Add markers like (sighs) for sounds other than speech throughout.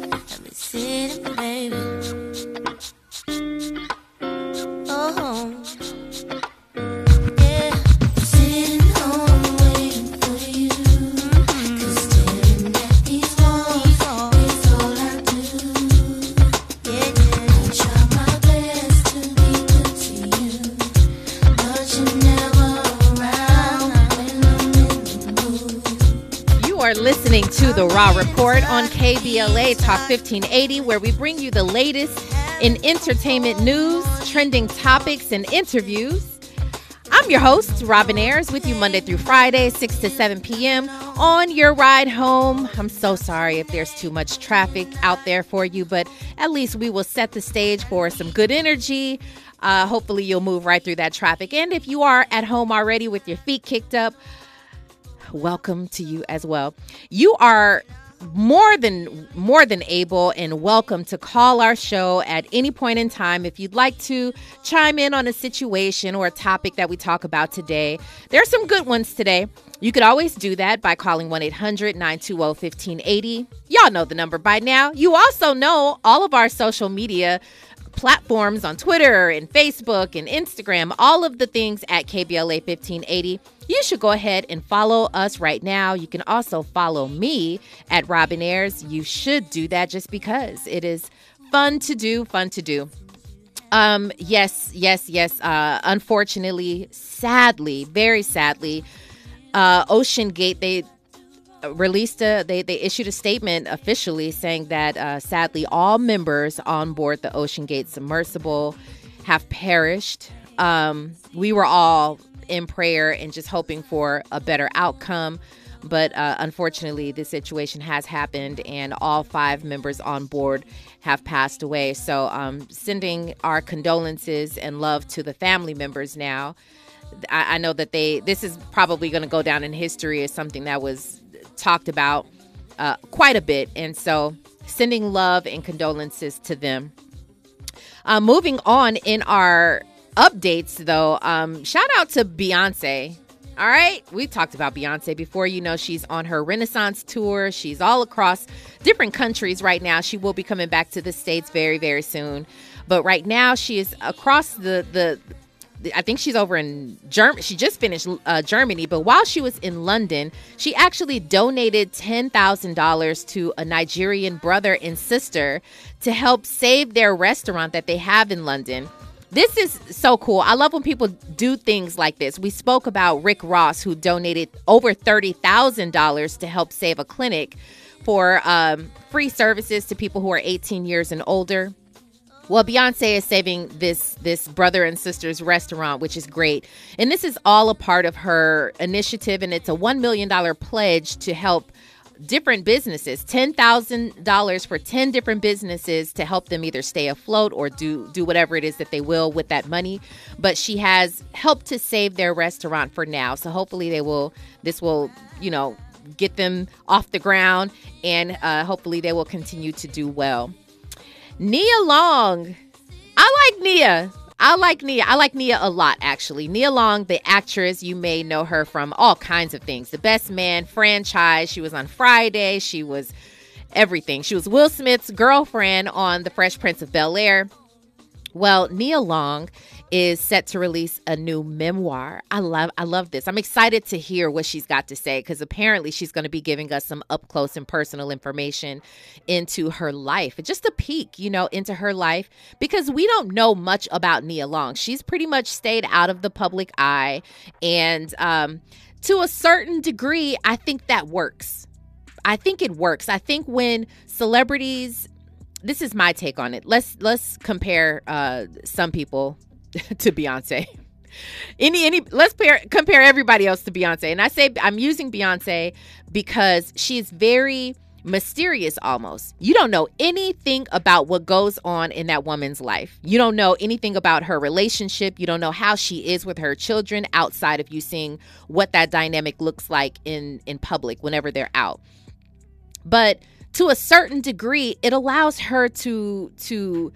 Let me sit, baby. Report on KBLA Talk 1580, where we bring you the latest in entertainment news, trending topics, and interviews. I'm your host, Robin Ayers, with you Monday through Friday, 6 to 7 p.m. on your ride home. I'm so sorry if there's too much traffic out there for you, but at least we will set the stage for some good energy. Uh, hopefully, you'll move right through that traffic. And if you are at home already with your feet kicked up, welcome to you as well. You are more than more than able and welcome to call our show at any point in time if you'd like to chime in on a situation or a topic that we talk about today. There are some good ones today. You could always do that by calling 1-800-920-1580. Y'all know the number by now. You also know all of our social media platforms on Twitter and Facebook and Instagram, all of the things at KBLA 1580. You should go ahead and follow us right now. You can also follow me at Robin Ayers. You should do that just because it is fun to do, fun to do. Um, yes, yes, yes. Uh, unfortunately, sadly, very sadly, uh, Ocean Gate, they released a they they issued a statement officially saying that uh, sadly all members on board the Ocean Gate submersible have perished. Um, we were all in prayer and just hoping for a better outcome. But uh, unfortunately, the situation has happened, and all five members on board have passed away. So, um, sending our condolences and love to the family members now. I, I know that they this is probably going to go down in history as something that was talked about uh, quite a bit, and so sending love and condolences to them. Uh, moving on in our updates, though, um, shout out to Beyonce. All right, we talked about Beyonce before. You know, she's on her Renaissance tour. She's all across different countries right now. She will be coming back to the States very, very soon. But right now, she is across the, the I think she's over in Germany. She just finished uh, Germany, but while she was in London, she actually donated $10,000 to a Nigerian brother and sister to help save their restaurant that they have in London. This is so cool. I love when people do things like this. We spoke about Rick Ross, who donated over $30,000 to help save a clinic for um, free services to people who are 18 years and older. Well, Beyonce is saving this this brother and sister's restaurant, which is great. And this is all a part of her initiative and it's a 1 million dollar pledge to help different businesses. $10,000 for 10 different businesses to help them either stay afloat or do do whatever it is that they will with that money. But she has helped to save their restaurant for now. So hopefully they will this will, you know, get them off the ground and uh, hopefully they will continue to do well. Nia Long. I like Nia. I like Nia. I like Nia a lot, actually. Nia Long, the actress, you may know her from all kinds of things. The Best Man franchise. She was on Friday. She was everything. She was Will Smith's girlfriend on The Fresh Prince of Bel Air. Well, Nia Long is set to release a new memoir. I love I love this. I'm excited to hear what she's got to say cuz apparently she's going to be giving us some up close and personal information into her life. Just a peek, you know, into her life because we don't know much about Nia Long. She's pretty much stayed out of the public eye and um to a certain degree, I think that works. I think it works. I think when celebrities this is my take on it. Let's let's compare uh, some people (laughs) to Beyonce. Any any let's pair, compare everybody else to Beyonce. And I say I'm using Beyonce because she's very mysterious almost. You don't know anything about what goes on in that woman's life. You don't know anything about her relationship. You don't know how she is with her children outside of you seeing what that dynamic looks like in in public whenever they're out. But to a certain degree, it allows her to to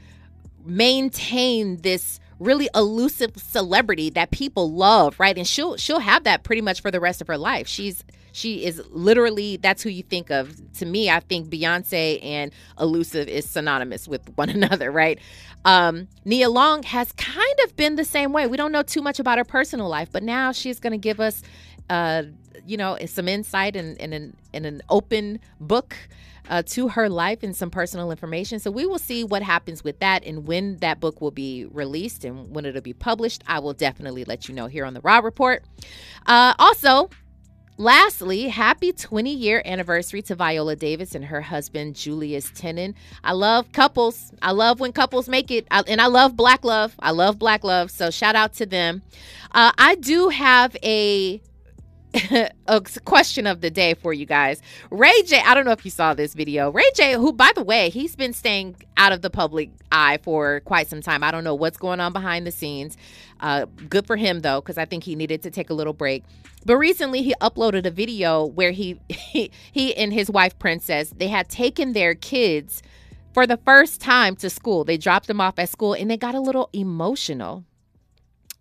maintain this really elusive celebrity that people love, right? And she'll she'll have that pretty much for the rest of her life. She's she is literally that's who you think of. To me, I think Beyonce and elusive is synonymous with (laughs) one another, right? Um, Nia Long has kind of been the same way. We don't know too much about her personal life, but now she's going to give us, uh, you know, some insight and in, in, in an open book uh, to her life and some personal information. So we will see what happens with that and when that book will be released and when it'll be published. I will definitely let you know here on the Raw Report. Uh, also, Lastly, happy 20 year anniversary to Viola Davis and her husband Julius Tennon. I love couples. I love when couples make it. I, and I love black love. I love black love. So shout out to them. Uh, I do have a (laughs) a question of the day for you guys. Ray J, I don't know if you saw this video. Ray J, who, by the way, he's been staying out of the public eye for quite some time. I don't know what's going on behind the scenes. Uh, good for him, though, because I think he needed to take a little break. But recently, he uploaded a video where he, (laughs) he, he and his wife, Princess, they had taken their kids for the first time to school. They dropped them off at school and they got a little emotional.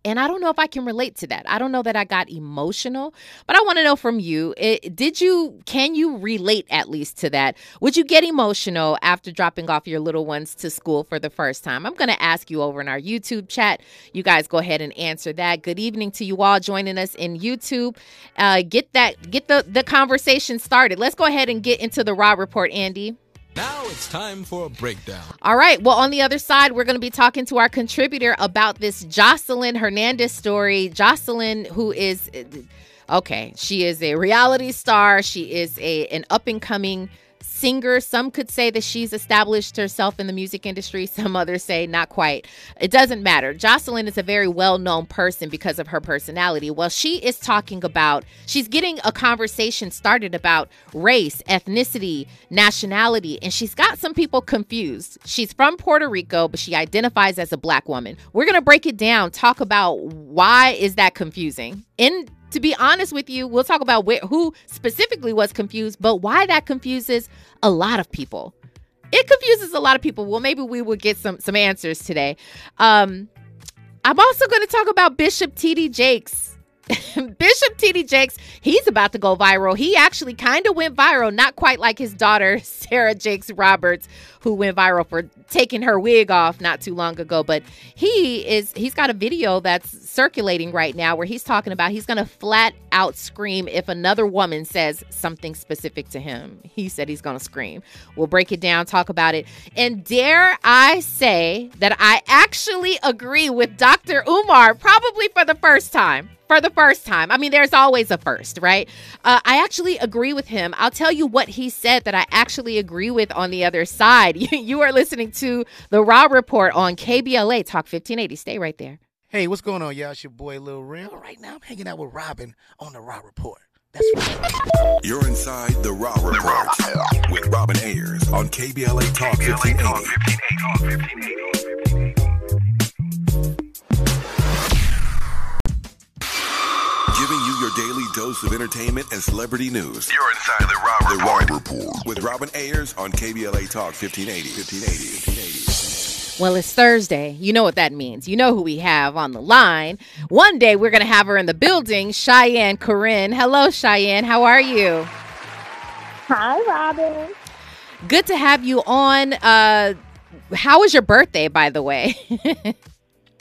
And I don't know if I can relate to that. I don't know that I got emotional, but I want to know from you. It, did you, can you relate at least to that? Would you get emotional after dropping off your little ones to school for the first time? I'm going to ask you over in our YouTube chat. You guys go ahead and answer that. Good evening to you all joining us in YouTube. Uh, get that, get the, the conversation started. Let's go ahead and get into the Raw Report, Andy. Now it's time for a breakdown. All right. Well, on the other side, we're going to be talking to our contributor about this Joseline Hernandez story. Jocelyn, who is okay, she is a reality star. She is a an up and coming singer. Some could say that she's established herself in the music industry. (laughs) Some others say not quite. It doesn't matter. Joseline is a very well known person because of her personality. Well, she is talking about, she's getting a conversation started about race, ethnicity, nationality, and she's got some people confused. She's from Puerto Rico, but she identifies as a black woman. We're going to break it down, talk about why is that confusing. In to be honest with you, we'll talk about where, who specifically was confused, but why that confuses a lot of people. It confuses a lot of people. Well, maybe we will get some some answers today. Um, I'm also going to talk about Bishop T.D. Jakes. (laughs) Bishop T.D. Jakes, he's about to go viral. He actually kind of went viral, not quite like his daughter, (laughs) Sarah Jakes Roberts, who went viral for taking her wig off not too long ago. But he is, he's got a video that's circulating right now where he's talking about he's going to flat out scream if another woman says something specific to him. He said he's going to scream. We'll break it down, talk about it. And dare I say that I actually agree with Dr. Umar, probably for the first time for the first time. I mean, there's always a first, right? Uh, I actually agree with him. I'll tell you what he said that I actually agree with on the other side. (laughs) you are listening to the Raw Report on KBLA Talk 1580. Stay right there. Hey, what's going on, y'all? It's your boy Lil Real. Right now, I'm hanging out with Robin on the Raw Report. That's right. You're inside the Raw Report with Robin Ayers on KBLA Talk 1580. Dose of entertainment and celebrity news. You're inside the Raw Report. The Raw Report with Robin Ayers on KBLA Talk 1580. 1580. 1580. Well, it's Thursday. You know what that means. You know who we have on the line. One day we're going to have her in the building, Cheyenne Corinne. Hello, Cheyenne. How are you? Hi, Robin. Good to have you on. Uh, how was your birthday, by the way? (laughs)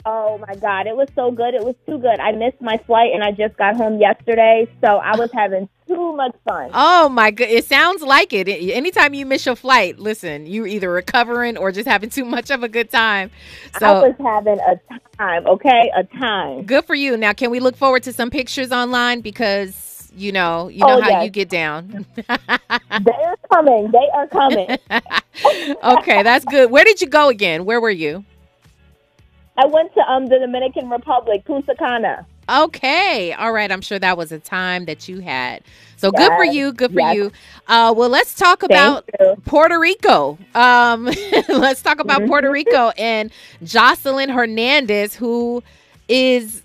Oh my God, it was so good. It was too good. I missed my flight and I just got home yesterday, so I was having too much fun. oh my god, it sounds like it. Anytime you miss your flight, listen, you're either recovering or just having (laughs) too much of a good time. So, I was having a time, okay? A time. good for you. Now, can we look forward to some pictures online because you know you Oh, know how yes. you get down. (laughs) They're coming. They are coming. (laughs) okay, that's good. Where did you go again? Where were you? I went to um the Dominican Republic, Punta Cana. Okay. All right. I'm sure that was a time that you had. So good for you. Good for Yes. you. Uh, well, let's talk about you. Puerto Rico. Um, (laughs) let's talk about Mm-hmm. Puerto Rico and Joseline Hernandez, who is.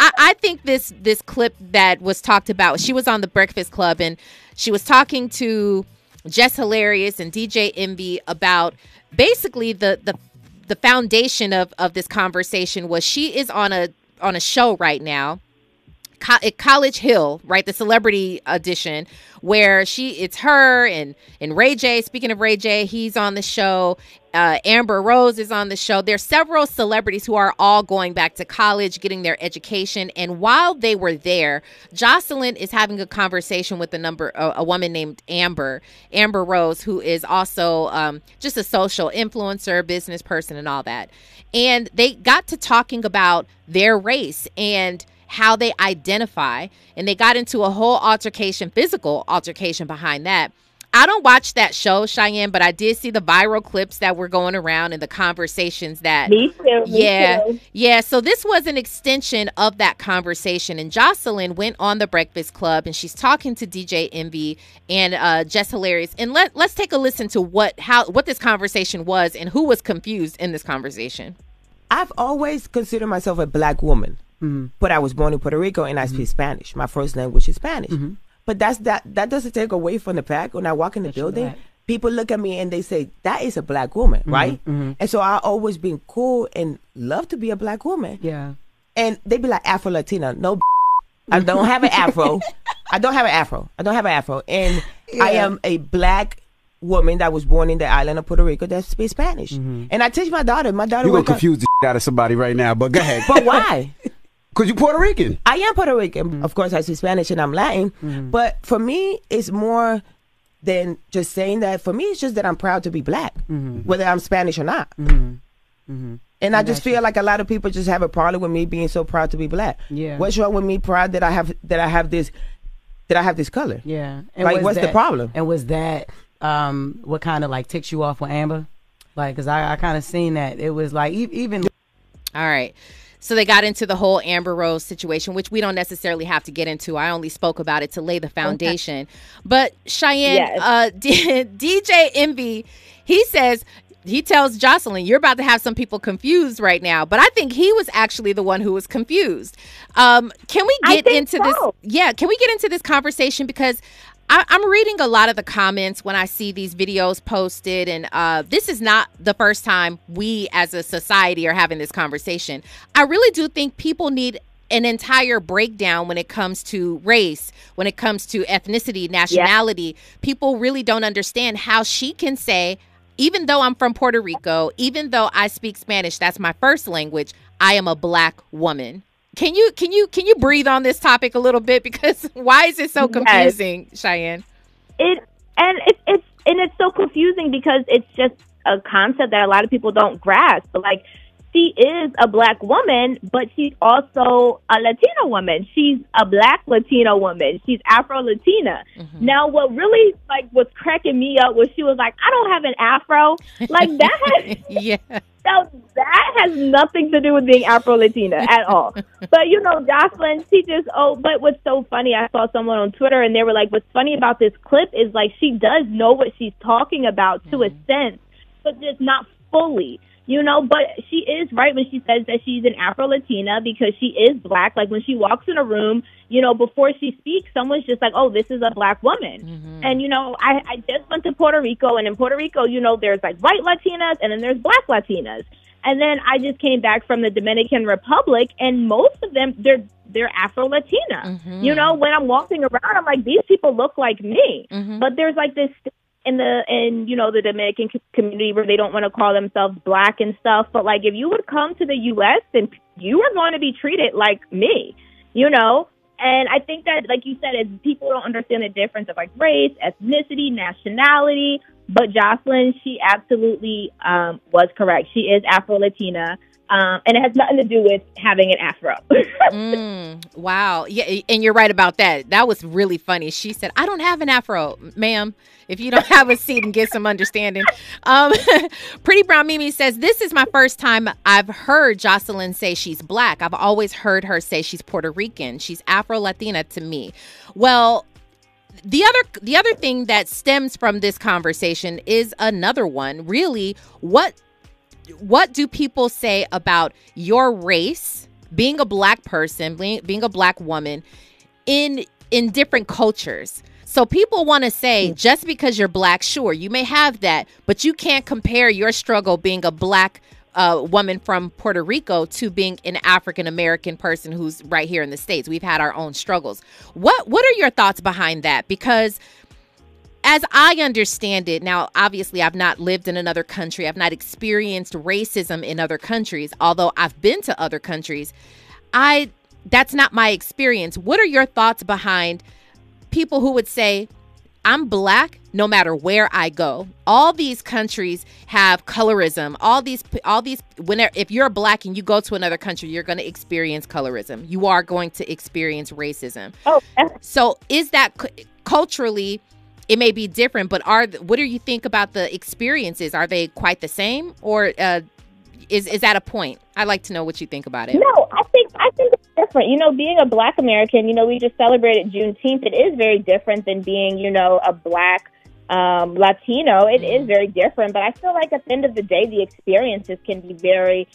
I, I think this this clip that was talked about. She was on the Breakfast Club and she was talking to Jess Hilarious and DJ Envy about basically the the the foundation of of this conversation was she is on a on a show right now College Hill, right? The celebrity edition where she it's her and and Ray J. Speaking of Ray J, he's on the show. Uh, Amber Rose is on the show. There's several celebrities who are all going back to college, getting their education. And while they were there, Joseline is having a conversation with a number a, a woman named Amber Amber Rose, who is also um, just a social influencer, business person, and all that. And they got to talking about their race and how they identify and they got into a whole altercation physical altercation behind that i don't watch that show cheyenne but i did see the viral clips that were going around and the conversations that Me too. Me yeah too. yeah so this was an extension of that conversation and joseline went on the breakfast club and she's talking to dj envy and uh jess hilarious and let, let's take a listen to what how what this conversation was and who was confused in this conversation I've always considered myself a black woman, mm-hmm. but I was born in Puerto Rico and I mm-hmm. speak Spanish. My first language is Spanish. Mm-hmm. But that's that. That doesn't take away from the fact when I walk in the building, people look at me and they say that is a black woman, right? And so I always been cool and love to be a black woman. Yeah. And they be like Afro Latina. No, I don't have an afro. (laughs) I don't have an afro. I don't have an afro. And I am a black woman that was born in the island of Puerto Rico that speaks Spanish. And I teach my daughter. My daughter. You're gonna wake up- confuse the shit out of somebody right now, but go ahead. But why? (laughs) Because you're Puerto Rican. I am Puerto Rican. Mm. Of course, I speak Spanish and I'm Latin. Mm. But for me, it's more than just saying that. For me, it's just that I'm proud to be black, mm-hmm. whether I'm Spanish or not. Mm-hmm. Mm-hmm. And I just feel like a lot of people just have a problem with me being so proud to be black. Yeah. What's wrong with me proud that I have that I have this that I have this color? Yeah. Like, was what's the problem? And was that um what kind of like ticks you off with Amber? Like, cause I, I kind of seen that it was like e- even All right. So they got into the whole Amber Rose situation, which we don't necessarily have to get into. I only spoke about it to lay the foundation. But Cheyenne, Yes. uh, (laughs) D- DJ Envy, he says he tells Joseline, "You're about to have some people confused right now." But I think he was actually the one who was confused. Um, can we get into this? Yeah, can we get into this conversation because I, I'm reading a lot of the comments when I see these videos posted, and uh, this is not the first time we as a society are having this conversation. I really do think people need an entire breakdown when it comes to race, when it comes to ethnicity, nationality. People really don't understand how she can say, even though I'm from Puerto Rico, even though I speak Spanish, that's my first language, I am a black woman. Can you can you can you breathe on this topic a little bit (laughs) because why is it so Yes. confusing, Cheyenne? it and it, it's and it's so confusing because it's just a concept that a lot of people don't grasp. But like, she is a black woman, but she's also a Latina woman. She's a black Latina woman. She's Afro Latina. Mm-hmm. Now, what really like was cracking me up was she was like, "I don't have an afro." Like that (laughs) has yeah. so that has nothing to do with being Afro Latina at all. (laughs) But you know, Joseline, she just oh. But what's so funny? I saw someone on Twitter and they were like, "What's funny about this clip is like she does know what she's talking about to mm-hmm. a sense, but just not fully." You know, but she is right when she says that she's an Afro Latina because she is black. Like when she walks in a room, you know, before she speaks, someone's just like, "Oh, this is a black woman." Mm-hmm. And you know, I, I just went to Puerto Rico, and in Puerto Rico, you know, there's like white Latinas and then there's black Latinas. And then I just came back from the Dominican Republic, and most of them they're they're Afro Latina. Mm-hmm. You know, when I'm walking around, I'm like, these people look like me. Mm-hmm. But there's like this in the in you know the Dominican community where they don't want to call themselves black and stuff. But like, if you would come to the U.S., then you are going to be treated like me. You know, and I think that, like you said, is people don't understand the difference of like race, ethnicity, nationality. But Joseline, she absolutely um, was correct. She is Afro Latina, um, and it has nothing to do with having an afro. (laughs) Mm, wow. Yeah, and you're right about that. That was really funny. She said, "I don't have an afro, ma'am. If you don't (laughs) have a seat and get some understanding." Um, (laughs) Pretty Brown Mimi says, "This is my first time I've heard Joseline say she's black. I've always heard her say she's Puerto Rican. She's Afro Latina to me." Well, the other the other thing that stems from this conversation is another one. Really, what what do people say about your race, being a black person, being, being a black woman in in different cultures? So people want to say just because you're black, sure, you may have that, but you can't compare your struggle being a black a woman from Puerto Rico to being an African American person who's right here in the states. We've had our own struggles. What What are your thoughts behind that? Because as I understand it, now obviously I've not lived in another country, I've not experienced racism in other countries, although I've been to other countries. I that's not my experience. What are your thoughts behind people who would say, I'm black no matter where I go. All these countries have colorism. All these all these whenever if you're black and you go to another country, you're going to experience colorism. You are going to experience racism. Oh, So is that culturally it may be different, but are what do you think about the experiences? Are they quite the same or uh, is is that a point? I'd like to know what you think about it. No, I think I think it's different. You know, being a Black American, you know, we just celebrated Juneteenth. It is very different than being, you know, a Black um, Latino. It is very different, but I feel like at the end of the day, the experiences can be very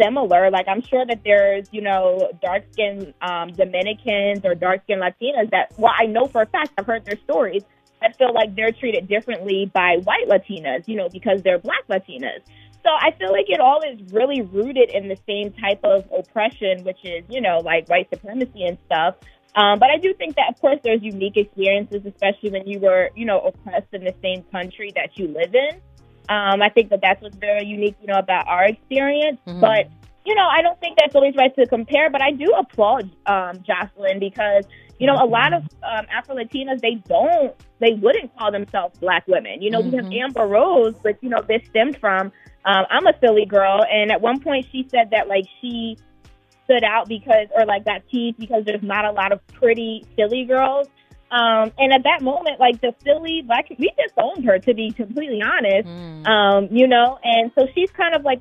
similar. Like I'm sure that there's, you know, dark skinned um, Dominicans or dark skinned Latinas that, well, I know for a fact I've heard their stories. I feel like they're treated differently by white Latinas, you know, because they're Black Latinas. So I feel like it all is really rooted in the same type of oppression, which is, you know, like white supremacy and stuff. Um, but I do think that, of course, there's unique experiences, especially when you were, you know, oppressed in the same country that you live in. Um, I think that that's what's very unique, you know, about our experience. Mhm. But, you know, I don't think that's always right to compare, but I do applaud um, Joseline because, you know, a lot of um, Afro Latinas, they don't, they wouldn't call themselves black women. You know, we have Mhm. Amber Rose, but, you know, this stemmed from, um, I'm a Philly girl. And at one point she said that, like, she stood out because, or like got teased because there's not a lot of pretty Philly girls. Um, and at that moment, like the Philly black, we disowned her to be completely honest. Mm. Um, you know, and so she's kind of like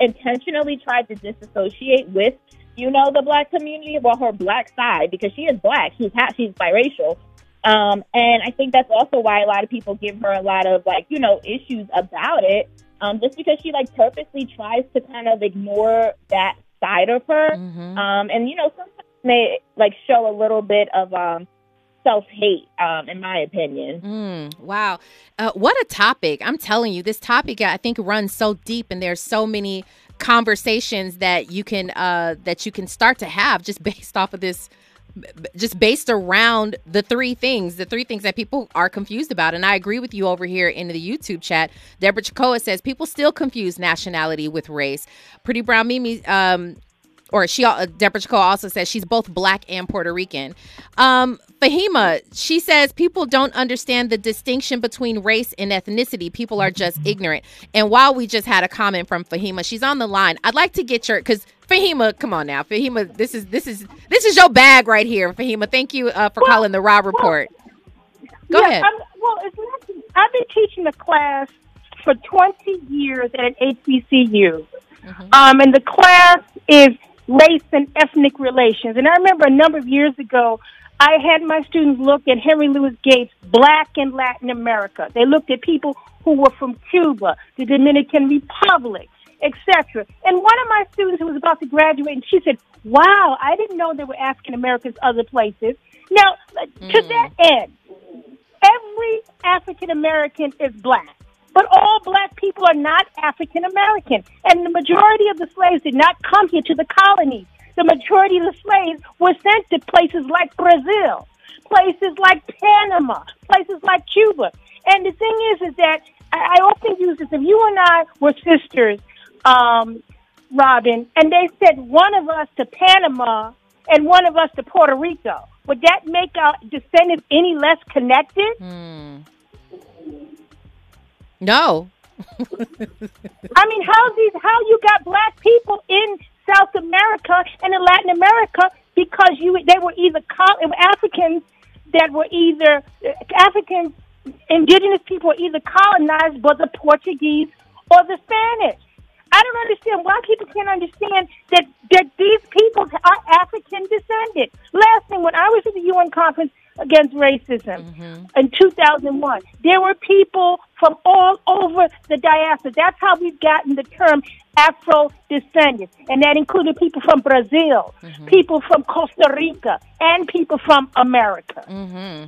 intentionally tried to disassociate with, you know, the black community, well, her black side because she is black. She's ha- she's biracial. Um, and I think that's also why a lot of people give her a lot of like, you know, issues about it. Um, just because she like purposely tries to kind of ignore that side of her. Mhm. Um, and you know, sometimes may like show a little bit of um self hate, um, in my opinion. Mm, wow. Uh, what a topic. I'm telling you, this topic I think runs so deep and there's so many conversations that you can uh that you can start to have just (laughs) based off of this just based around the three things, the three things that people are confused about. And I agree with you over here in the YouTube chat. Deborah Chakoa says people still confuse nationality with race. Pretty Brown Mimi um or she uh, Deborah Chakoa also says she's both black and Puerto Rican. Um, Fahima, she says people don't understand the distinction between race and ethnicity. People are just ignorant. And while we just had a comment from Fahima, she's on the line. I'd like to get your because Fahima, come on now, Fahima, this is this is this is your bag right here, Fahima. Thank you uh, for calling the Rob Report. Go yeah, ahead. I'm, well, it's not, I've been teaching a class for 20 years at an HBCU. Um, and the class is race and ethnic relations. And I remember a number of years ago, I had my students look at Henry Louis Gates' Black in Latin America. They looked at people who were from Cuba, the Dominican Republic, etc. And one of my students who was about to graduate, and she said, "Wow, I didn't know there were African Americans other places." Now, to mm-hmm. that end, every African American is black. But all black people are not African American. And the majority of the slaves did not come here to the colonies. The majority of the slaves were sent to places like Brazil, places like Panama, places like Cuba. And the thing is, is that I, I often use this. If you and I were sisters, um, Robin, and they sent one of us to Panama and one of us to Puerto Rico, would that make our descendants any less connected? Hmm. No. I mean, how these how you got black people in South America and in Latin America because you they were either Africans that were either uh, Africans indigenous people were either colonized by the Portuguese or the Spanish. I don't understand why people can't understand that that these people are African descended. Last thing, when I was at the UN conference against racism in 2001, there were people from all over the diaspora. That's how we've gotten the term Afro descendants, and that included people from Brazil, people from Costa Rica, and people from America. hmm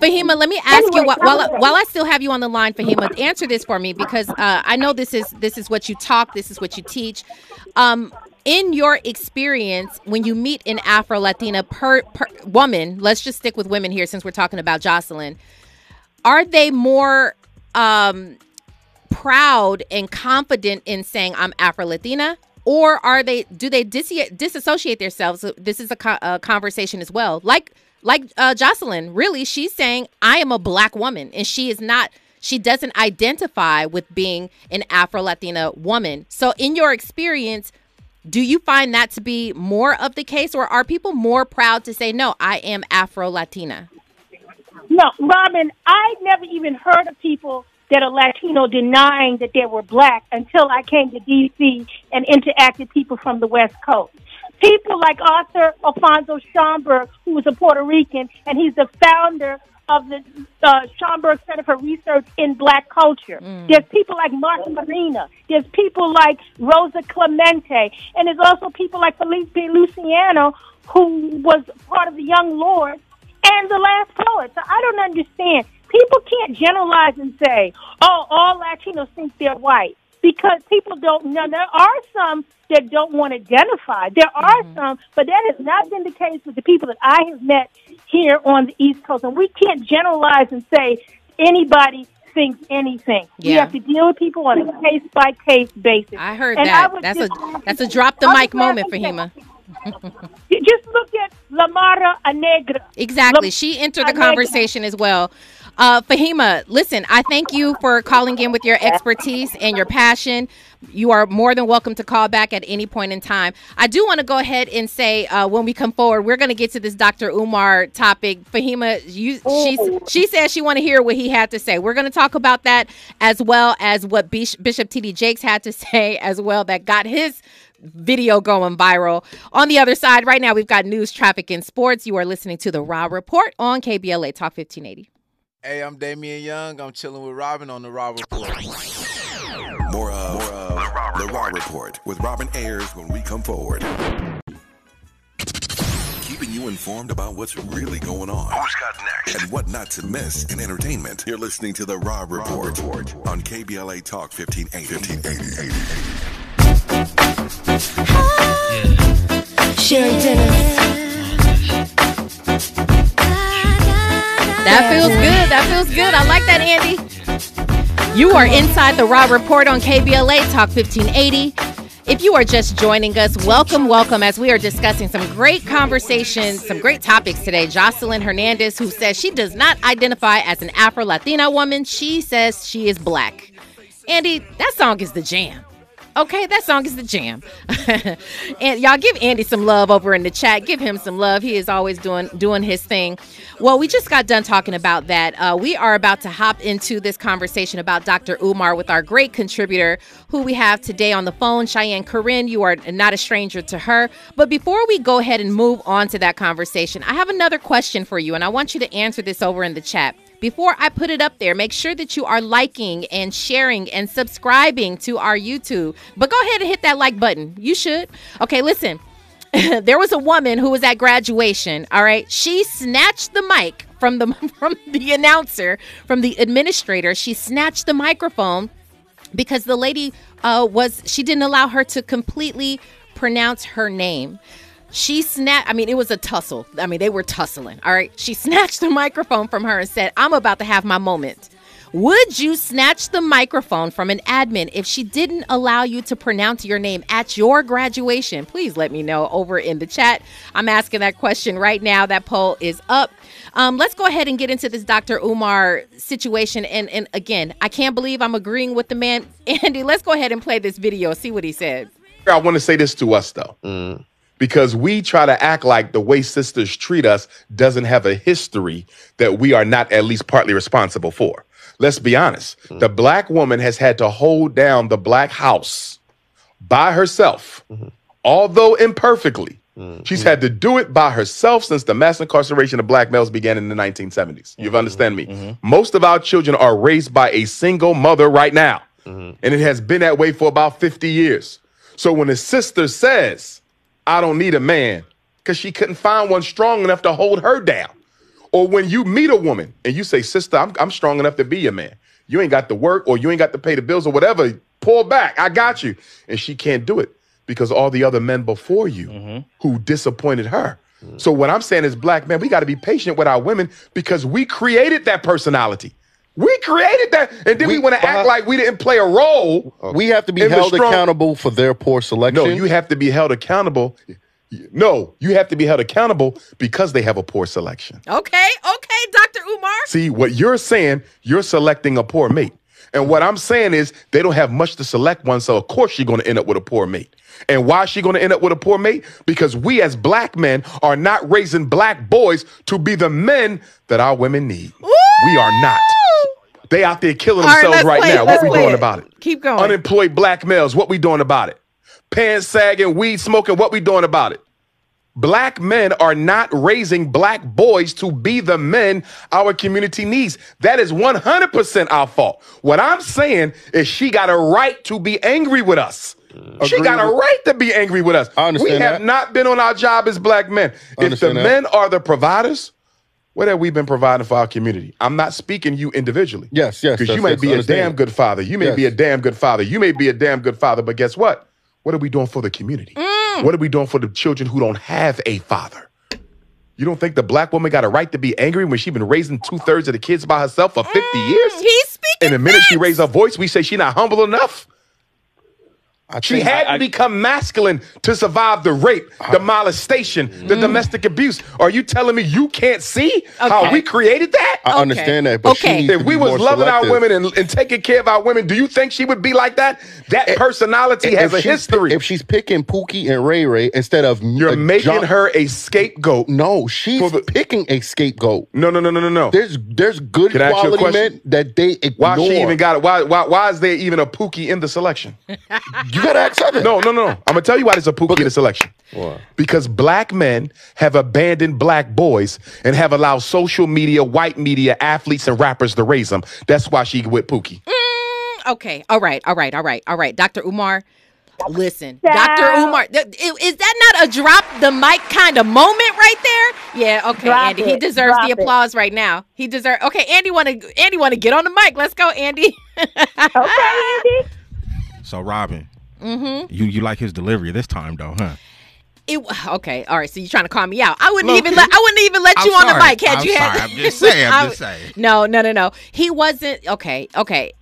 Fahima, let me ask you while, while, I- while I still have you on the line, Fahima, answer this for me because uh, I know this is this is what you talk, this is what you teach. Um, in your experience, when you meet an Afro Latina per, per woman, let's just stick with women here since we're talking about Joseline. Are they more um, proud and confident in saying I'm Afro Latina? Or are they? Do they dis- disassociate themselves? This is a, co- a conversation as well. Like like uh, Joseline, really, she's saying I am a black woman, and she is not. She doesn't identify with being an Afro Latina woman. So, in your experience, do you find that to be more of the case, or are people more proud to say no? I am Afro Latina. No, Robin, I never even heard of people that are Latino denying that they were black until I came to D.C. and interacted people from the West Coast. People like Arthur Alfonso Schomburg, who was a Puerto Rican, and he's the founder of the uh, Schomburg Center for Research in Black Culture. There's people like Martin Marina. There's people like Rosa Clemente. And there's also people like Felipe Luciano, who was part of the Young Lords and the last poet. So I don't understand. People can't generalize and say, "Oh, all Latinos think they're white," because people don't know. There are some that don't want to identify. There are mm-hmm. some, but that has not been the case with the people that I have met here on the East Coast. And we can't generalize and say anybody thinks anything. We Yeah. have to deal with people on a case by case basis. I heard And that. would that's a that's a drop the mic moment, Fahima. You (laughs) Just look at Lamara Anegra. Exactly. Lam- She entered the Anegra. conversation as well. Uh, Fahima, listen, I thank you for calling in with your expertise and your passion. You are more than welcome to call back at any point in time. I do want to go ahead and say uh, when we come forward, we're going to get to this Dr. Umar topic. Fahima, you, she's, she said she want to hear what he had to say. We're going to talk about that as well as what Bishop T.D. Jakes had to (laughs) say as well that got his video going viral. On the other side, right now, we've got news, traffic, and sports. You are listening to the Raw Report on KBLA Talk 1580. Hey, I'm Damian Young. I'm chilling with Robin on the Rob Report. More of, more of the Raw Report with Robin Ayers when we come forward. Keeping you informed about what's really going on. Who's got next? And what not to miss in entertainment. You're listening to the Raw Report on KBLA Talk 1580. 1580. 1580. Sharon Dennis. That feels good. That feels good. I like that, Andy. You are inside the Raw Report on KBLA Talk 1580. If you are just joining us, welcome, welcome, as we are discussing some great conversations, some great topics today. Joseline Hernandez, who says she does not identify as an Afro Latina woman, she says she is black. Andy, that song is the jam. Okay, that song is the jam. (laughs) and y'all give Andy some love over in the chat. Give him some love. He is always doing doing his thing. Well, we just got done talking about that. Uh, we are about to hop into this conversation about Dr. Umar with our great contributor who we have today on the phone, Cheyenne Corinne. You are not a stranger to her. But before we go ahead and move on to that conversation, I have another question for you, and I want you to answer this over in the chat. Before I put it up there, make sure that you are liking and sharing and subscribing to our YouTube. But go ahead and hit that like button. You should. Okay, listen. (laughs) there was a woman who was at graduation, all right? She snatched the mic from the (laughs) from the announcer, from the administrator. She snatched the microphone because the lady uh, was she didn't allow her to completely pronounce her name. She snatched, I mean, it was a tussle. I mean, they were tussling. All right. She (laughs) snatched the microphone from her and said, I'm about to have my moment. Would you snatch the microphone from an admin if she didn't allow you to pronounce your name at your graduation? Please let me know over in the chat. I'm asking that question right now. That poll is up. Um, let's go ahead and get into this Dr. Umar situation. And, and again, I can't believe I'm agreeing with the man. (laughs) Andy, let's go ahead and play this video, see what he said. I want to say this to us though. Because we try to act like the way sisters treat us doesn't have a history that we are not at least partly responsible for. Let's be honest. Mm. The black woman has had to hold down the black house by herself, mm-hmm. although imperfectly. Mm, She's mm. had to do it by herself since the mass incarceration of black males began in the 1970s. Mm-hmm, you understand me? Mm-hmm. Most of our children are raised by a single mother right now. And it has been that way for about 50 years. So when a sister says, I don't need a man, because she couldn't find one strong enough to hold her down, Or when you meet a woman and you say, Sister, I'm, I'm strong enough to be a man. You ain't got to work or you ain't got to pay the bills or whatever. Pull back. I got you. And she can't do it because all the other men before you mm-hmm. who disappointed her. So what I'm saying is, black men, we got to be patient with our women because we created that personality. We created that, and then we, want to act like we didn't play a role. We have to be held strong- accountable for their poor selection. No, you have to be held accountable. No, you have to be held accountable because they have a poor selection. Okay, okay, Dr. Umar. See, what you're saying, you're selecting a poor mate. And what I'm saying is they don't have much to select one, so of course you're going to end up with a poor mate. And why is she going to end up with a poor mate? Because we as black men are not raising black boys to be the men that our women need. We are not. They out there killing All right, themselves let's right now. What we doing it. about it? Keep going. Unemployed black males, what we doing about it? Pants sagging, weed smoking, what we doing about it? Black men are not raising black boys to be the men our community needs. That is 100% our fault. What I'm saying is she got a right to be angry with us. She got a right to be angry with us. I understand we have that. not been on our job as black men. If the that. men are the providers, what have we been providing for our community? I'm not speaking you individually. Yes, yes, Because you may yes, be a damn good father. You may Yes. be a damn good father. You may be a damn good father. But guess what? What are we doing for the community? Mm. What are we doing for the children who don't have a father? You don't think the black woman got a right to be angry when she's been raising two thirds of the kids by herself for 50 mm, years? He's speaking. And the minute she raised her voice, we say she not humble enough. She had I- to become masculine to survive the rape, uh-huh. the molestation, the mm-hmm. domestic abuse. Are you telling me you can't see how we created that? I understand that, but Okay. needs If we was more loving our women and, and taking care of our women, do you think she would be like that? That personality has If a history. pi- if she's picking Pookie and Ray Ray instead of You're making her a scapegoat. No, she's picking a scapegoat. No, no, no, no, no, no. There's there's good Can I ask you a quality men that they ignore. Why she even got it? Why, why, why is there even a Pookie in the selection? You (laughs) gotta ask her. No, no, no. I'm gonna tell you why there's a Pookie in the selection. Why? Because black men have abandoned black boys and have allowed social media, white media, athletes, and rappers to raise them. That's why she with Pookie. Mm, okay, all right, all right, all right, all right. Dr. Umar, listen. Stop. Dr. Umar, th- is that not a drop the mic kind of moment right there? Yeah, okay, Drop Andy. He deserves drop the it. applause right now. He deserves Okay, Andy want to Andy want to get on the mic. Let's go, Andy. (laughs) Okay, Andy. So Robin, mm-hmm. you you like his delivery this time though, huh? It, okay, all right. So you're trying to call me out. I wouldn't even let I wouldn't even let I'm you on the sorry. mic had I'm you had. sorry. I'm just (laughs) saying, I'm just saying. No, no, no, no. He wasn't okay. Okay.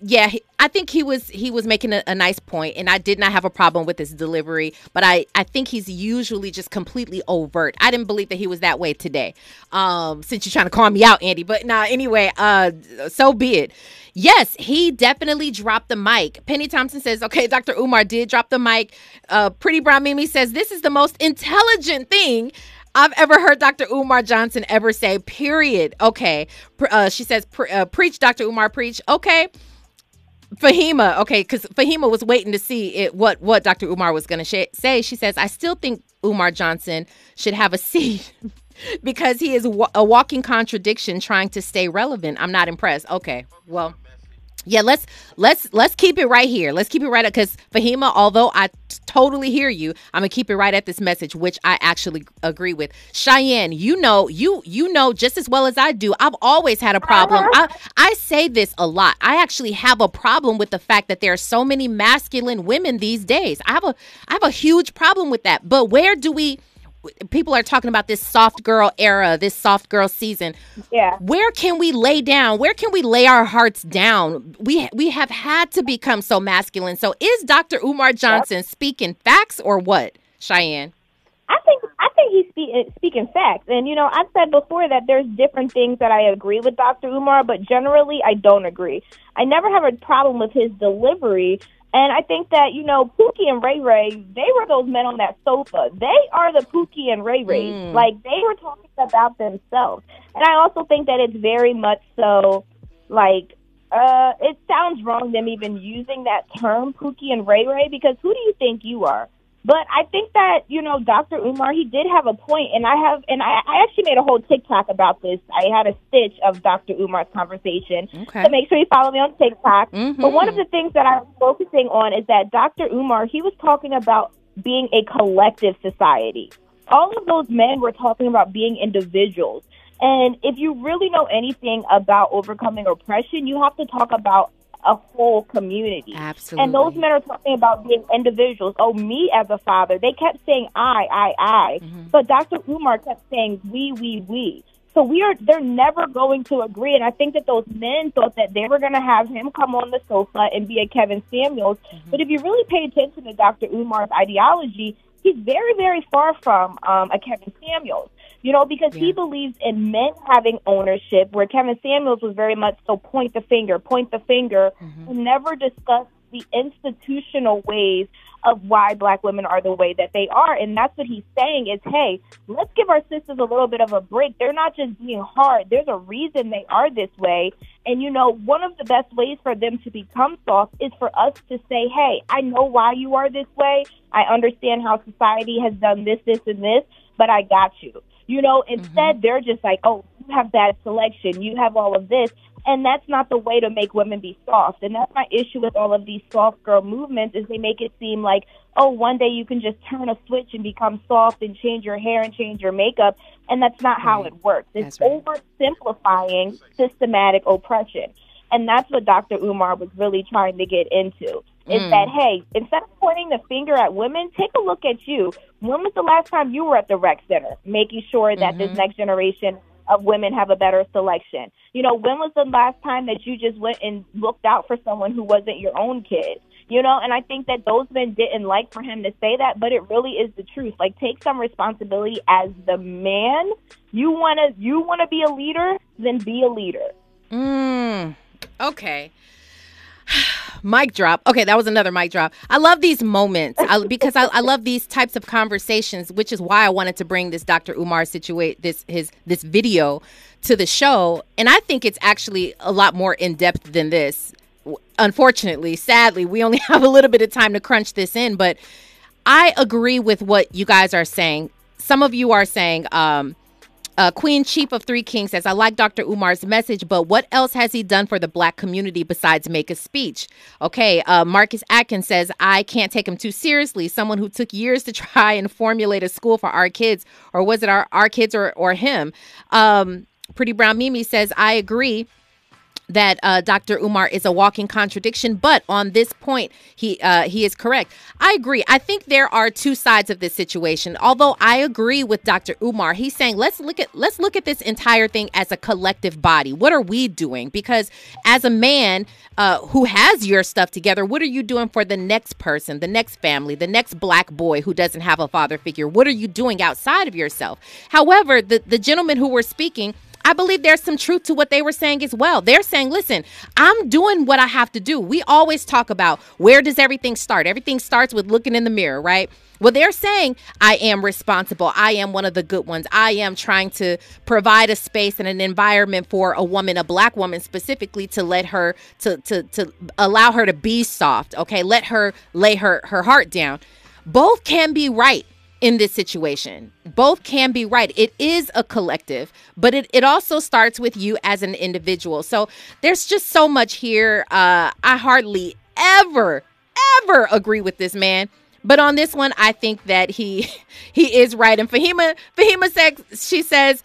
Yeah, I think he was he was making a, a nice point, and I did not have a problem with his delivery. But I I think he's usually just completely overt. I didn't believe that he was that way today. Um, since you're trying to call me out, Andy. But nah, anyway, uh, so be it. Yes, he definitely dropped the mic. Penny Thompson says, okay, Dr. Umar did drop the mic. Uh, Pretty Brown Mimi says, this is the most intelligent thing I've ever heard Dr. Umar Johnson ever say, period. Okay. Uh, she says, pre- uh, preach, Dr. Umar, preach. Okay. Fahima, okay, because Fahima was waiting to see it, what what Dr. Umar was going to sh- say. She says, "I still think Umar Johnson should have a (laughs) seat because he is wa- a walking contradiction, trying to stay relevant." I'm not impressed. Okay, well, yeah, let's let's let's keep it right here. Let's keep it right up because Fahima, although I t- totally hear you, I'm gonna keep it right at this message, which I actually agree with. Cheyenne, you know, you you know just as well as I do. I've always had a problem. Uh-huh. I I say this a lot. I actually have a problem with the fact that there are so many masculine women these days. I have a I have a huge problem with that. But where do we? People are talking about this soft girl era, this soft girl season Yeah. where can we lay down where can we lay our hearts down we we have had to become so masculine so is dr umar johnson speaking facts or what cheyenne I think I think he's spe- uh, speaking facts, and you know I've said before that there's different things that I agree with Dr. Umar, but generally I don't agree. I never have a problem with his delivery, and I think that you know Pookie and Ray Ray, they were those men on that sofa. They are the Pookie and Ray Rays. Mm. Like they were talking about themselves, and I also think that it's very much so like. Uh, it sounds wrong them even using that term, Pookie and Ray Ray, because who do you think you are? But I think that, you know, Dr. Umar, he did have a point, and I have, and I, I actually made a whole TikTok about this. I had a stitch of Dr. Umar's conversation. Okay. So make sure you follow me on TikTok. Mhm. But one of the things that I'm focusing on is that Dr. Umar, he was talking about being a collective society. All of those men were talking about being individuals. And if you really know anything about overcoming oppression, you have to talk about a whole community. Absolutely. And those men are talking about being individuals. Oh, me as a father. They kept saying I, I, I. But Dr. Umar kept saying we, we, we. So we are they're never going to agree. And I think that those men thought that they were gonna have him come on the sofa and be a Kevin Samuels. But if you really pay attention to Dr. Umar's ideology, he's very, very far from um, a Kevin Samuels. You know, because he believes in men having ownership, where Kevin Samuels was very much so point the finger, point the finger, mm-hmm. and never discuss the institutional ways of why black women are the way that they are. And that's what he's saying is, hey, let's give our sisters a little bit of a break. They're not just being hard. There's a reason they are this way. And you know, one of the best ways for them to become soft is for us to say, hey, I know why you are this way. I understand how society has done this, this, and this, but I got you. You know, instead mm-hmm. they're just like, oh, you have bad selection, you have all of this, and that's not the way to make women be soft. And that's my issue with all of these soft girl movements is they make it seem like, oh, one day you can just turn a switch and become soft and change your hair and change your makeup, and that's not how it works. It's oversimplifying systematic oppression. And that's what Dr. Umar was really trying to get into. Is Mm. that hey, instead of pointing the finger at women, take a look at you. When was the last time you were at the rec center, making sure that this next generation of women have a better selection? You know, when was the last time that you just went and looked out for someone who wasn't your own kid? You know, and I think that those men didn't like for him to say that, but it really is the truth. Like, take some responsibility as the man. You wanna, you wanna be a leader, then be a leader. Mm, okay. (sighs) (sighs) (sighs) mic drop. Okay, that was another mic drop. I love these moments I, because I, I love these types of conversations, which is why I wanted to bring this Dr. Umar situate this his this video to the show, and I think it's actually a lot more in depth than this. Unfortunately, sadly, we only (laughs) have a little bit of time to crunch this in, but I agree with what you guys are saying. Some of you are saying, um, uh, Queen Chief of Three Kings says, I like Dr. Umar's message, but what else has he done for the black community besides make a speech? Okay, uh, Marcus Atkins says, I can't take him too seriously. Someone who took years to (laughs) try and formulate a school for our kids, or was it our, our kids or, or him? Um, Pretty Brown Mimi says, I agree that uh, Dr. Umar is a walking contradiction, but on this point, he uh, he is correct. I agree. I think there are two sides of this situation. Although I agree with Dr. Umar, he's saying let's look at let's look at this entire thing as a collective body. What are we doing? Because as a man uh, who has your stuff together, what are you doing for the next person, the next family, the next black boy who doesn't have a father figure? What are you doing outside of yourself? However, the the gentleman who were speaking. I believe there's some truth to what they were saying as well. They're saying, listen, I'm doing what I have to do. We always talk about where does everything start? Everything starts with looking in the mirror, right? Well, they're saying, I am responsible. I am one of the good ones. I am trying to provide a space and an environment for a woman, a black woman specifically, to let her, to, to, to allow her to be soft, okay? Let her lay her, her heart down. Both can be right in this situation. Both can be right. It is a collective, but it, it also starts with you as an individual. So there's just so much here. Uh, I hardly ever, ever agree with this man. But on this one, I think that he (laughs) he is right. And Fahima Fahima says she says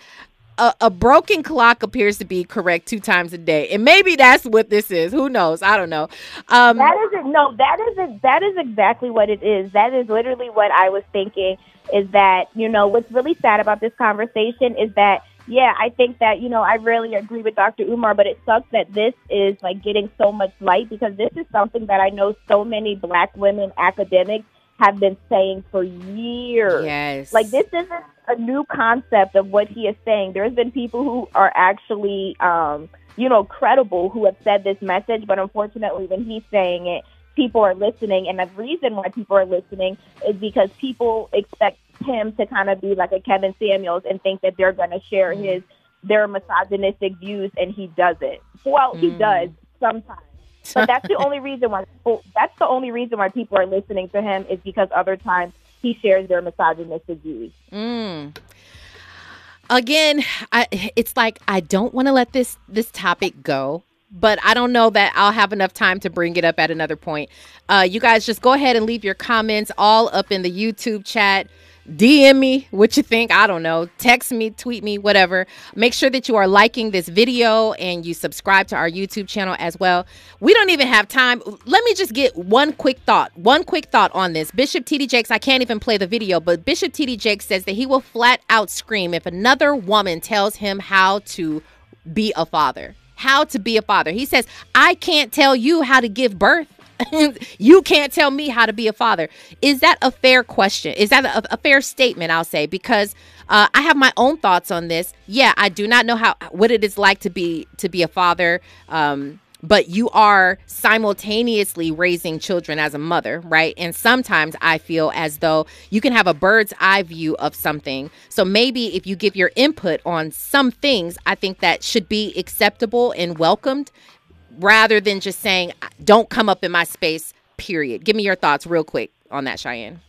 a, a broken clock appears to be correct two times a day, and maybe that's what this is. Who knows? I don't know. Um, that isn't no. That isn't. That is exactly what it is. That is literally what I was thinking. Is that you know what's really sad about this conversation is that yeah, I think that you know I really agree with Dr. Umar, but it sucks that this is like getting so much light because this is something that I know so many Black women academics have been saying for years. Yes, like this isn't a new concept of what he is saying. There's been people who are actually, um, you know, credible who have said this message, but unfortunately, when he's saying it, people are listening. And the reason why people are listening is because people expect him to kind of be like a Kevin Samuels and think that they're going to share his their misogynistic views, and he doesn't. Well, he Mm. does sometimes. But that's the (laughs) only reason why people, that's the only reason why people are listening to him is because other times he shares their misogynistic views. Mm. Again, I, it's like I don't want to let this this topic go, but I don't know that I'll have enough time to bring it up at another point. Uh, you guys just go ahead and leave your comments all up in the YouTube chat. DM me what you think. I don't know. Text me, tweet me, whatever. Make sure that you are liking this video and you subscribe to our YouTube channel as well. We don't even have time. Let me just get one quick thought. One quick thought on this. Bishop TD Jakes, I can't even play the video, but Bishop TD Jakes says that he will flat out scream if another woman tells him how to be a father. How to be a father. He says, I can't tell you how to give birth. (laughs) you can't tell me how to be a father. Is that a fair question? Is that a, a fair statement? I'll say because uh, I have my own thoughts on this. Yeah, I do not know how what it is like to be to be a father. Um, but you are simultaneously raising children as a mother, right? And sometimes I feel as though you can have a bird's eye view of something. So maybe if you give your input on some things, I think that should be acceptable and welcomed rather than just saying, don't come up in my space, period. Give me your thoughts real quick on that, Cheyenne.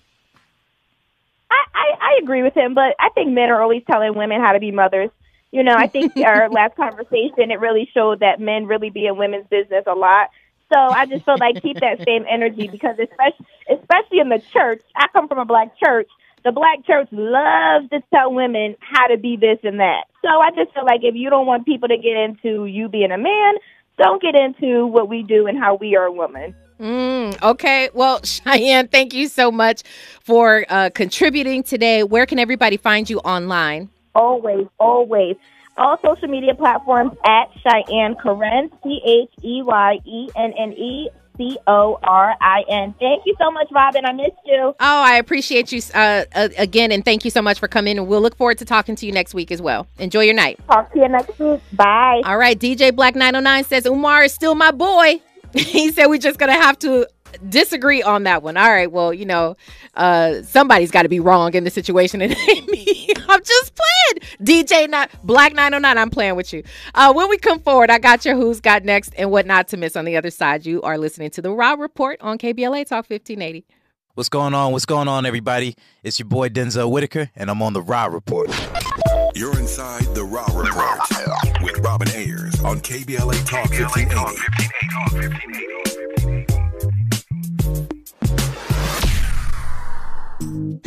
I, I, I agree with him, but I think men are always telling women how to be mothers. You know, I think (laughs) our last conversation it really showed that men really be in women's business a lot. So I just feel like keep that same energy because especially especially in the church, I come from a black church. The black church loves to tell women how to be this and that. So I just feel like if you don't want people to get into you being a man, don't get into what we do and how we are a woman. Mm, okay. Well, (laughs) Cheyenne, thank you so much for uh, contributing today. Where can everybody find you online? Always, always. All social media platforms at Cheyenne Corinne, C H E Y E N N E C O R I N. Thank you so much, Robin. I missed you. Oh, I appreciate you uh, uh, again, and thank you so much for coming. And we'll look forward to talking to you next week as well. Enjoy your night. Talk to you next week. Bye. All right. DJ Black 909 says Umar is still my boy. (laughs) he said we're just going to have to disagree on that one. All right. Well, you know, uh, somebody's got to be wrong in the situation. And (laughs) it ain't me. I'm just playing. DJ not Black 909. I'm playing with you. Uh, when we come forward, I got your who's got next and what not to miss on the other side. You are listening to the Raw Report on KBLA Talk 1580. What's going on? What's going on, everybody? It's your boy Denzel Whitaker, and I'm on the Raw Report. You're inside the Raw Report with Robin Ayers on KBLA Talk 1580.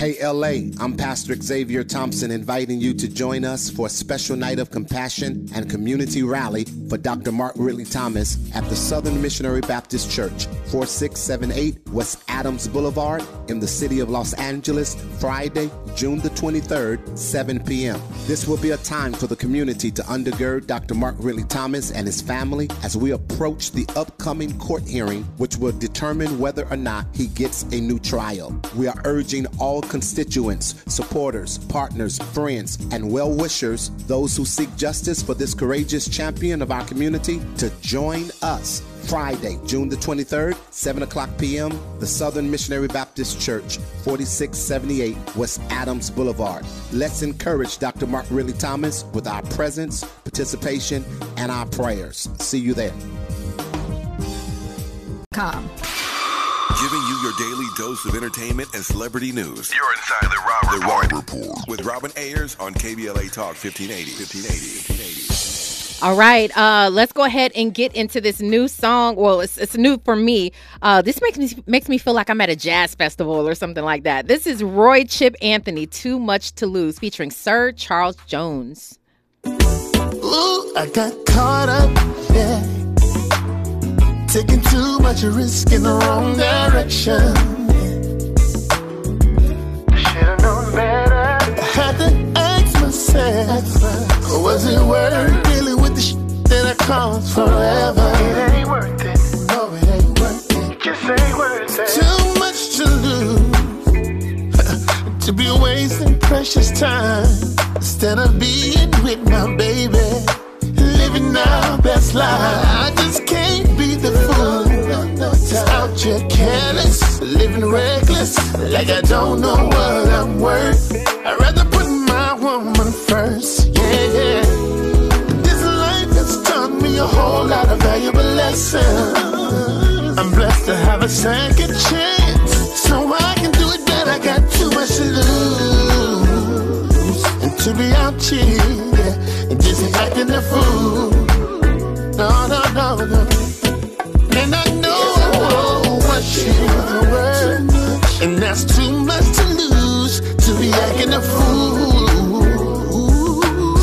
Hey LA, I'm Pastor Xavier Thompson inviting you to join us for a special night of compassion and community rally for Dr. Mark Ridley Thomas at the Southern Missionary Baptist Church, 4678 West Adams Boulevard in the city of Los Angeles, Friday, June the 23rd, 7 p.m. This will be a time for the community to undergird Dr. Mark Ridley Thomas and his family as we approach the upcoming court hearing, which will determine whether or not he gets a new trial. We are urging all constituents, supporters, partners, friends, and well wishers, those who seek justice for this courageous champion of our community, to join us. Friday, June the 23rd, 7 o'clock p.m., the Southern Missionary Baptist Church, 4678 West Adams Boulevard. Let's encourage Dr. Mark Ridley Thomas with our presence, participation, and our prayers. See you there. Com. Giving you your daily dose of entertainment and celebrity news. You're inside the Raw Report. The Raw Report with Robin Ayers on KBLA Talk 1580. 1580. 1580. All right, uh, let's go ahead and get into this new song. Well, it's, it's new for me. Uh, this makes me makes me feel like I'm at a jazz festival or something like that. This is Roy Chip Anthony, "Too Much to Lose," featuring Sir Charles Jones. Ooh, I got caught up, yeah. Taking too much risk in the wrong direction. Should've known better. I had to ask myself, was it worth dealing with the shit that forever? It ain't worth it. No, it ain't worth it. Just ain't worth it. Too much to lose. (laughs) to be wasting precious time instead of being with my baby living our best life. I just can't be the fool. Just out here careless, living reckless, like I don't know what I'm worth. I'd rather put my woman first, myself. I'm blessed to have a second chance. So I can do it better. I got too much to lose. And to be out cheating yeah, and just acting a fool. No, no, no, no. And I know I know what she was worth. And that's too much to lose. To be acting a fool.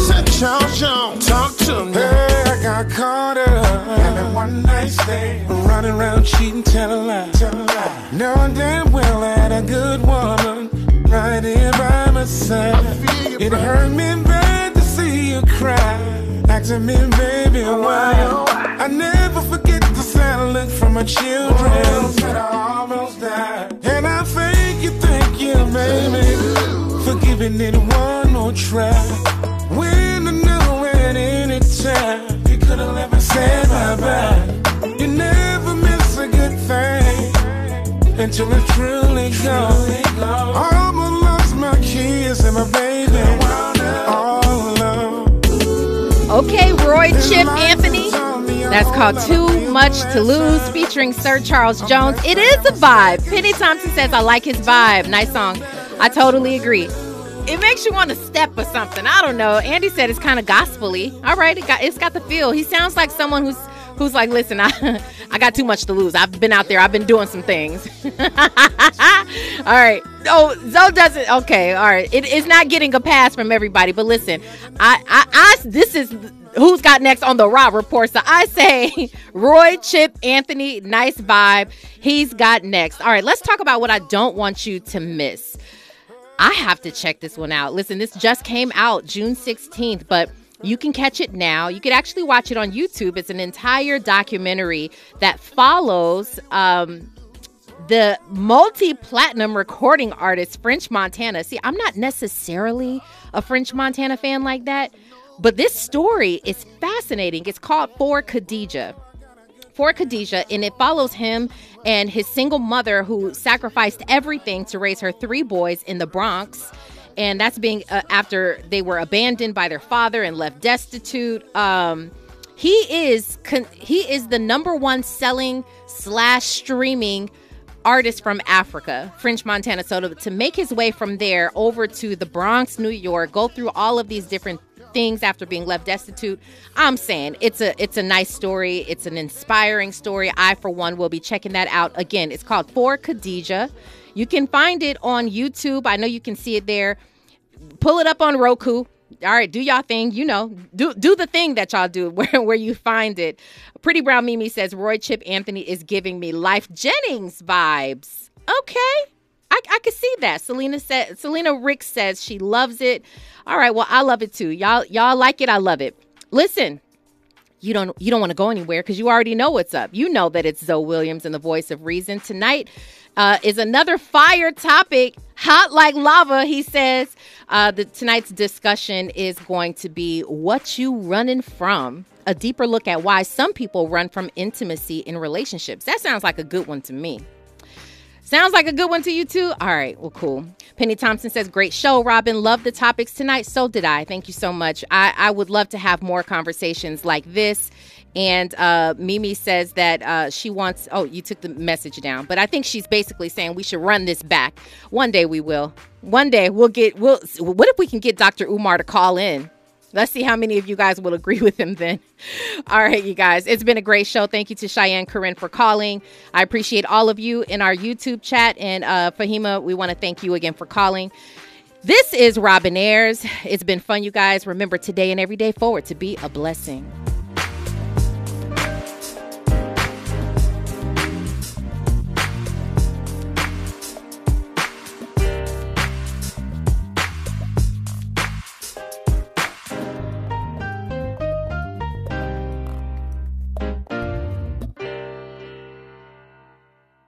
Sir Charles Jones, talk to me. Hey, I got caught up. Running around cheating, telling lies. Knowing damn well I had a good woman right here by my side. It hurt me bad to see you cry. Asking me, baby, why? I never forget the sad look from my children. Said I almost died. And I thank you, thank you, baby, for giving it one more try. When I know at any time have never said bye bye. You never miss a good thing until it's truly gone. I almost lost my kids and my baby. Okay, Roy Chip Anthony. That's called Too Much to Lose, featuring Sir Charles Jones. It is a vibe. Penny Thompson says, I like his vibe. Nice song. I totally agree. It makes you want to step or something. I don't know. Andy said it's kind of gospely. All right, it got it's got the feel. He sounds like someone who's who's like, listen, I (laughs) I got too much to lose. I've been out there. I've been doing some things. (laughs) all right. Oh, Zoe doesn't. Okay. All right. It is not getting a pass from everybody. But listen, I I, I this is who's got next on the Raw report. So I say (laughs) Roy, Chip, Anthony, nice vibe. He's got next. All right, let's talk about what I don't want you to miss. I have to check this one out. Listen, this just came out June 16th, but you can catch it now. You could actually watch it on YouTube. It's an entire documentary that follows um, the multi platinum recording artist French Montana. See, I'm not necessarily a French Montana fan like that, but this story is fascinating. It's called For Khadijah. For Khadijah, and it follows him and his single mother who sacrificed everything to raise her three boys in the Bronx. And that's being uh, after they were abandoned by their father and left destitute. Um, he is con- he is the number one selling slash streaming artist from Africa, French Montana. So to, to make his way from there over to the Bronx, New York, go through all of these different things after being left destitute. I'm saying it's a it's a nice story. It's an inspiring story. I for one will be checking that out. Again, it's called For Khadijah. You can find it on YouTube. I know you can see it there. Pull it up on Roku. All right, do y'all thing. You know, do do the thing that y'all do (laughs) where, where you find it. Pretty Brown Mimi says Roy Chip Anthony is giving me Lyfe Jennings vibes. Okay. I, I could see that. Selena said Selena Rick says she loves it. All right, well, I love it too. Y'all y'all like it, I love it. Listen, you don't you don't want to go anywhere because you already know what's up. You know that it's Zoe Williams and the voice of reason. Tonight uh, is another fire topic, hot like lava. He says uh, the tonight's discussion is going to be what you running from. A deeper look at why some people run from intimacy in relationships. That sounds like a good one to me. Sounds like a good one to you too. All right, well, cool. Penny Thompson says, "Great show, Robin. Love the topics tonight. So did I. Thank you so much. I, I would love to have more conversations like this." And uh, Mimi says that uh, she wants. Oh, you took the message down, but I think she's basically saying we should run this back. One day we will. One day we'll get. We'll. What if we can get Dr. Umar to call in? Let's see how many of you guys will agree (laughs) with him then. All right, you guys. It's been a great show. Thank you to Cheyenne Corinne for calling. I appreciate all of you in our YouTube chat. And uh, Fahima, we want to thank you again for calling. This is Robin Ayers. It's been fun, you guys. Remember today and every day forward to be a blessing.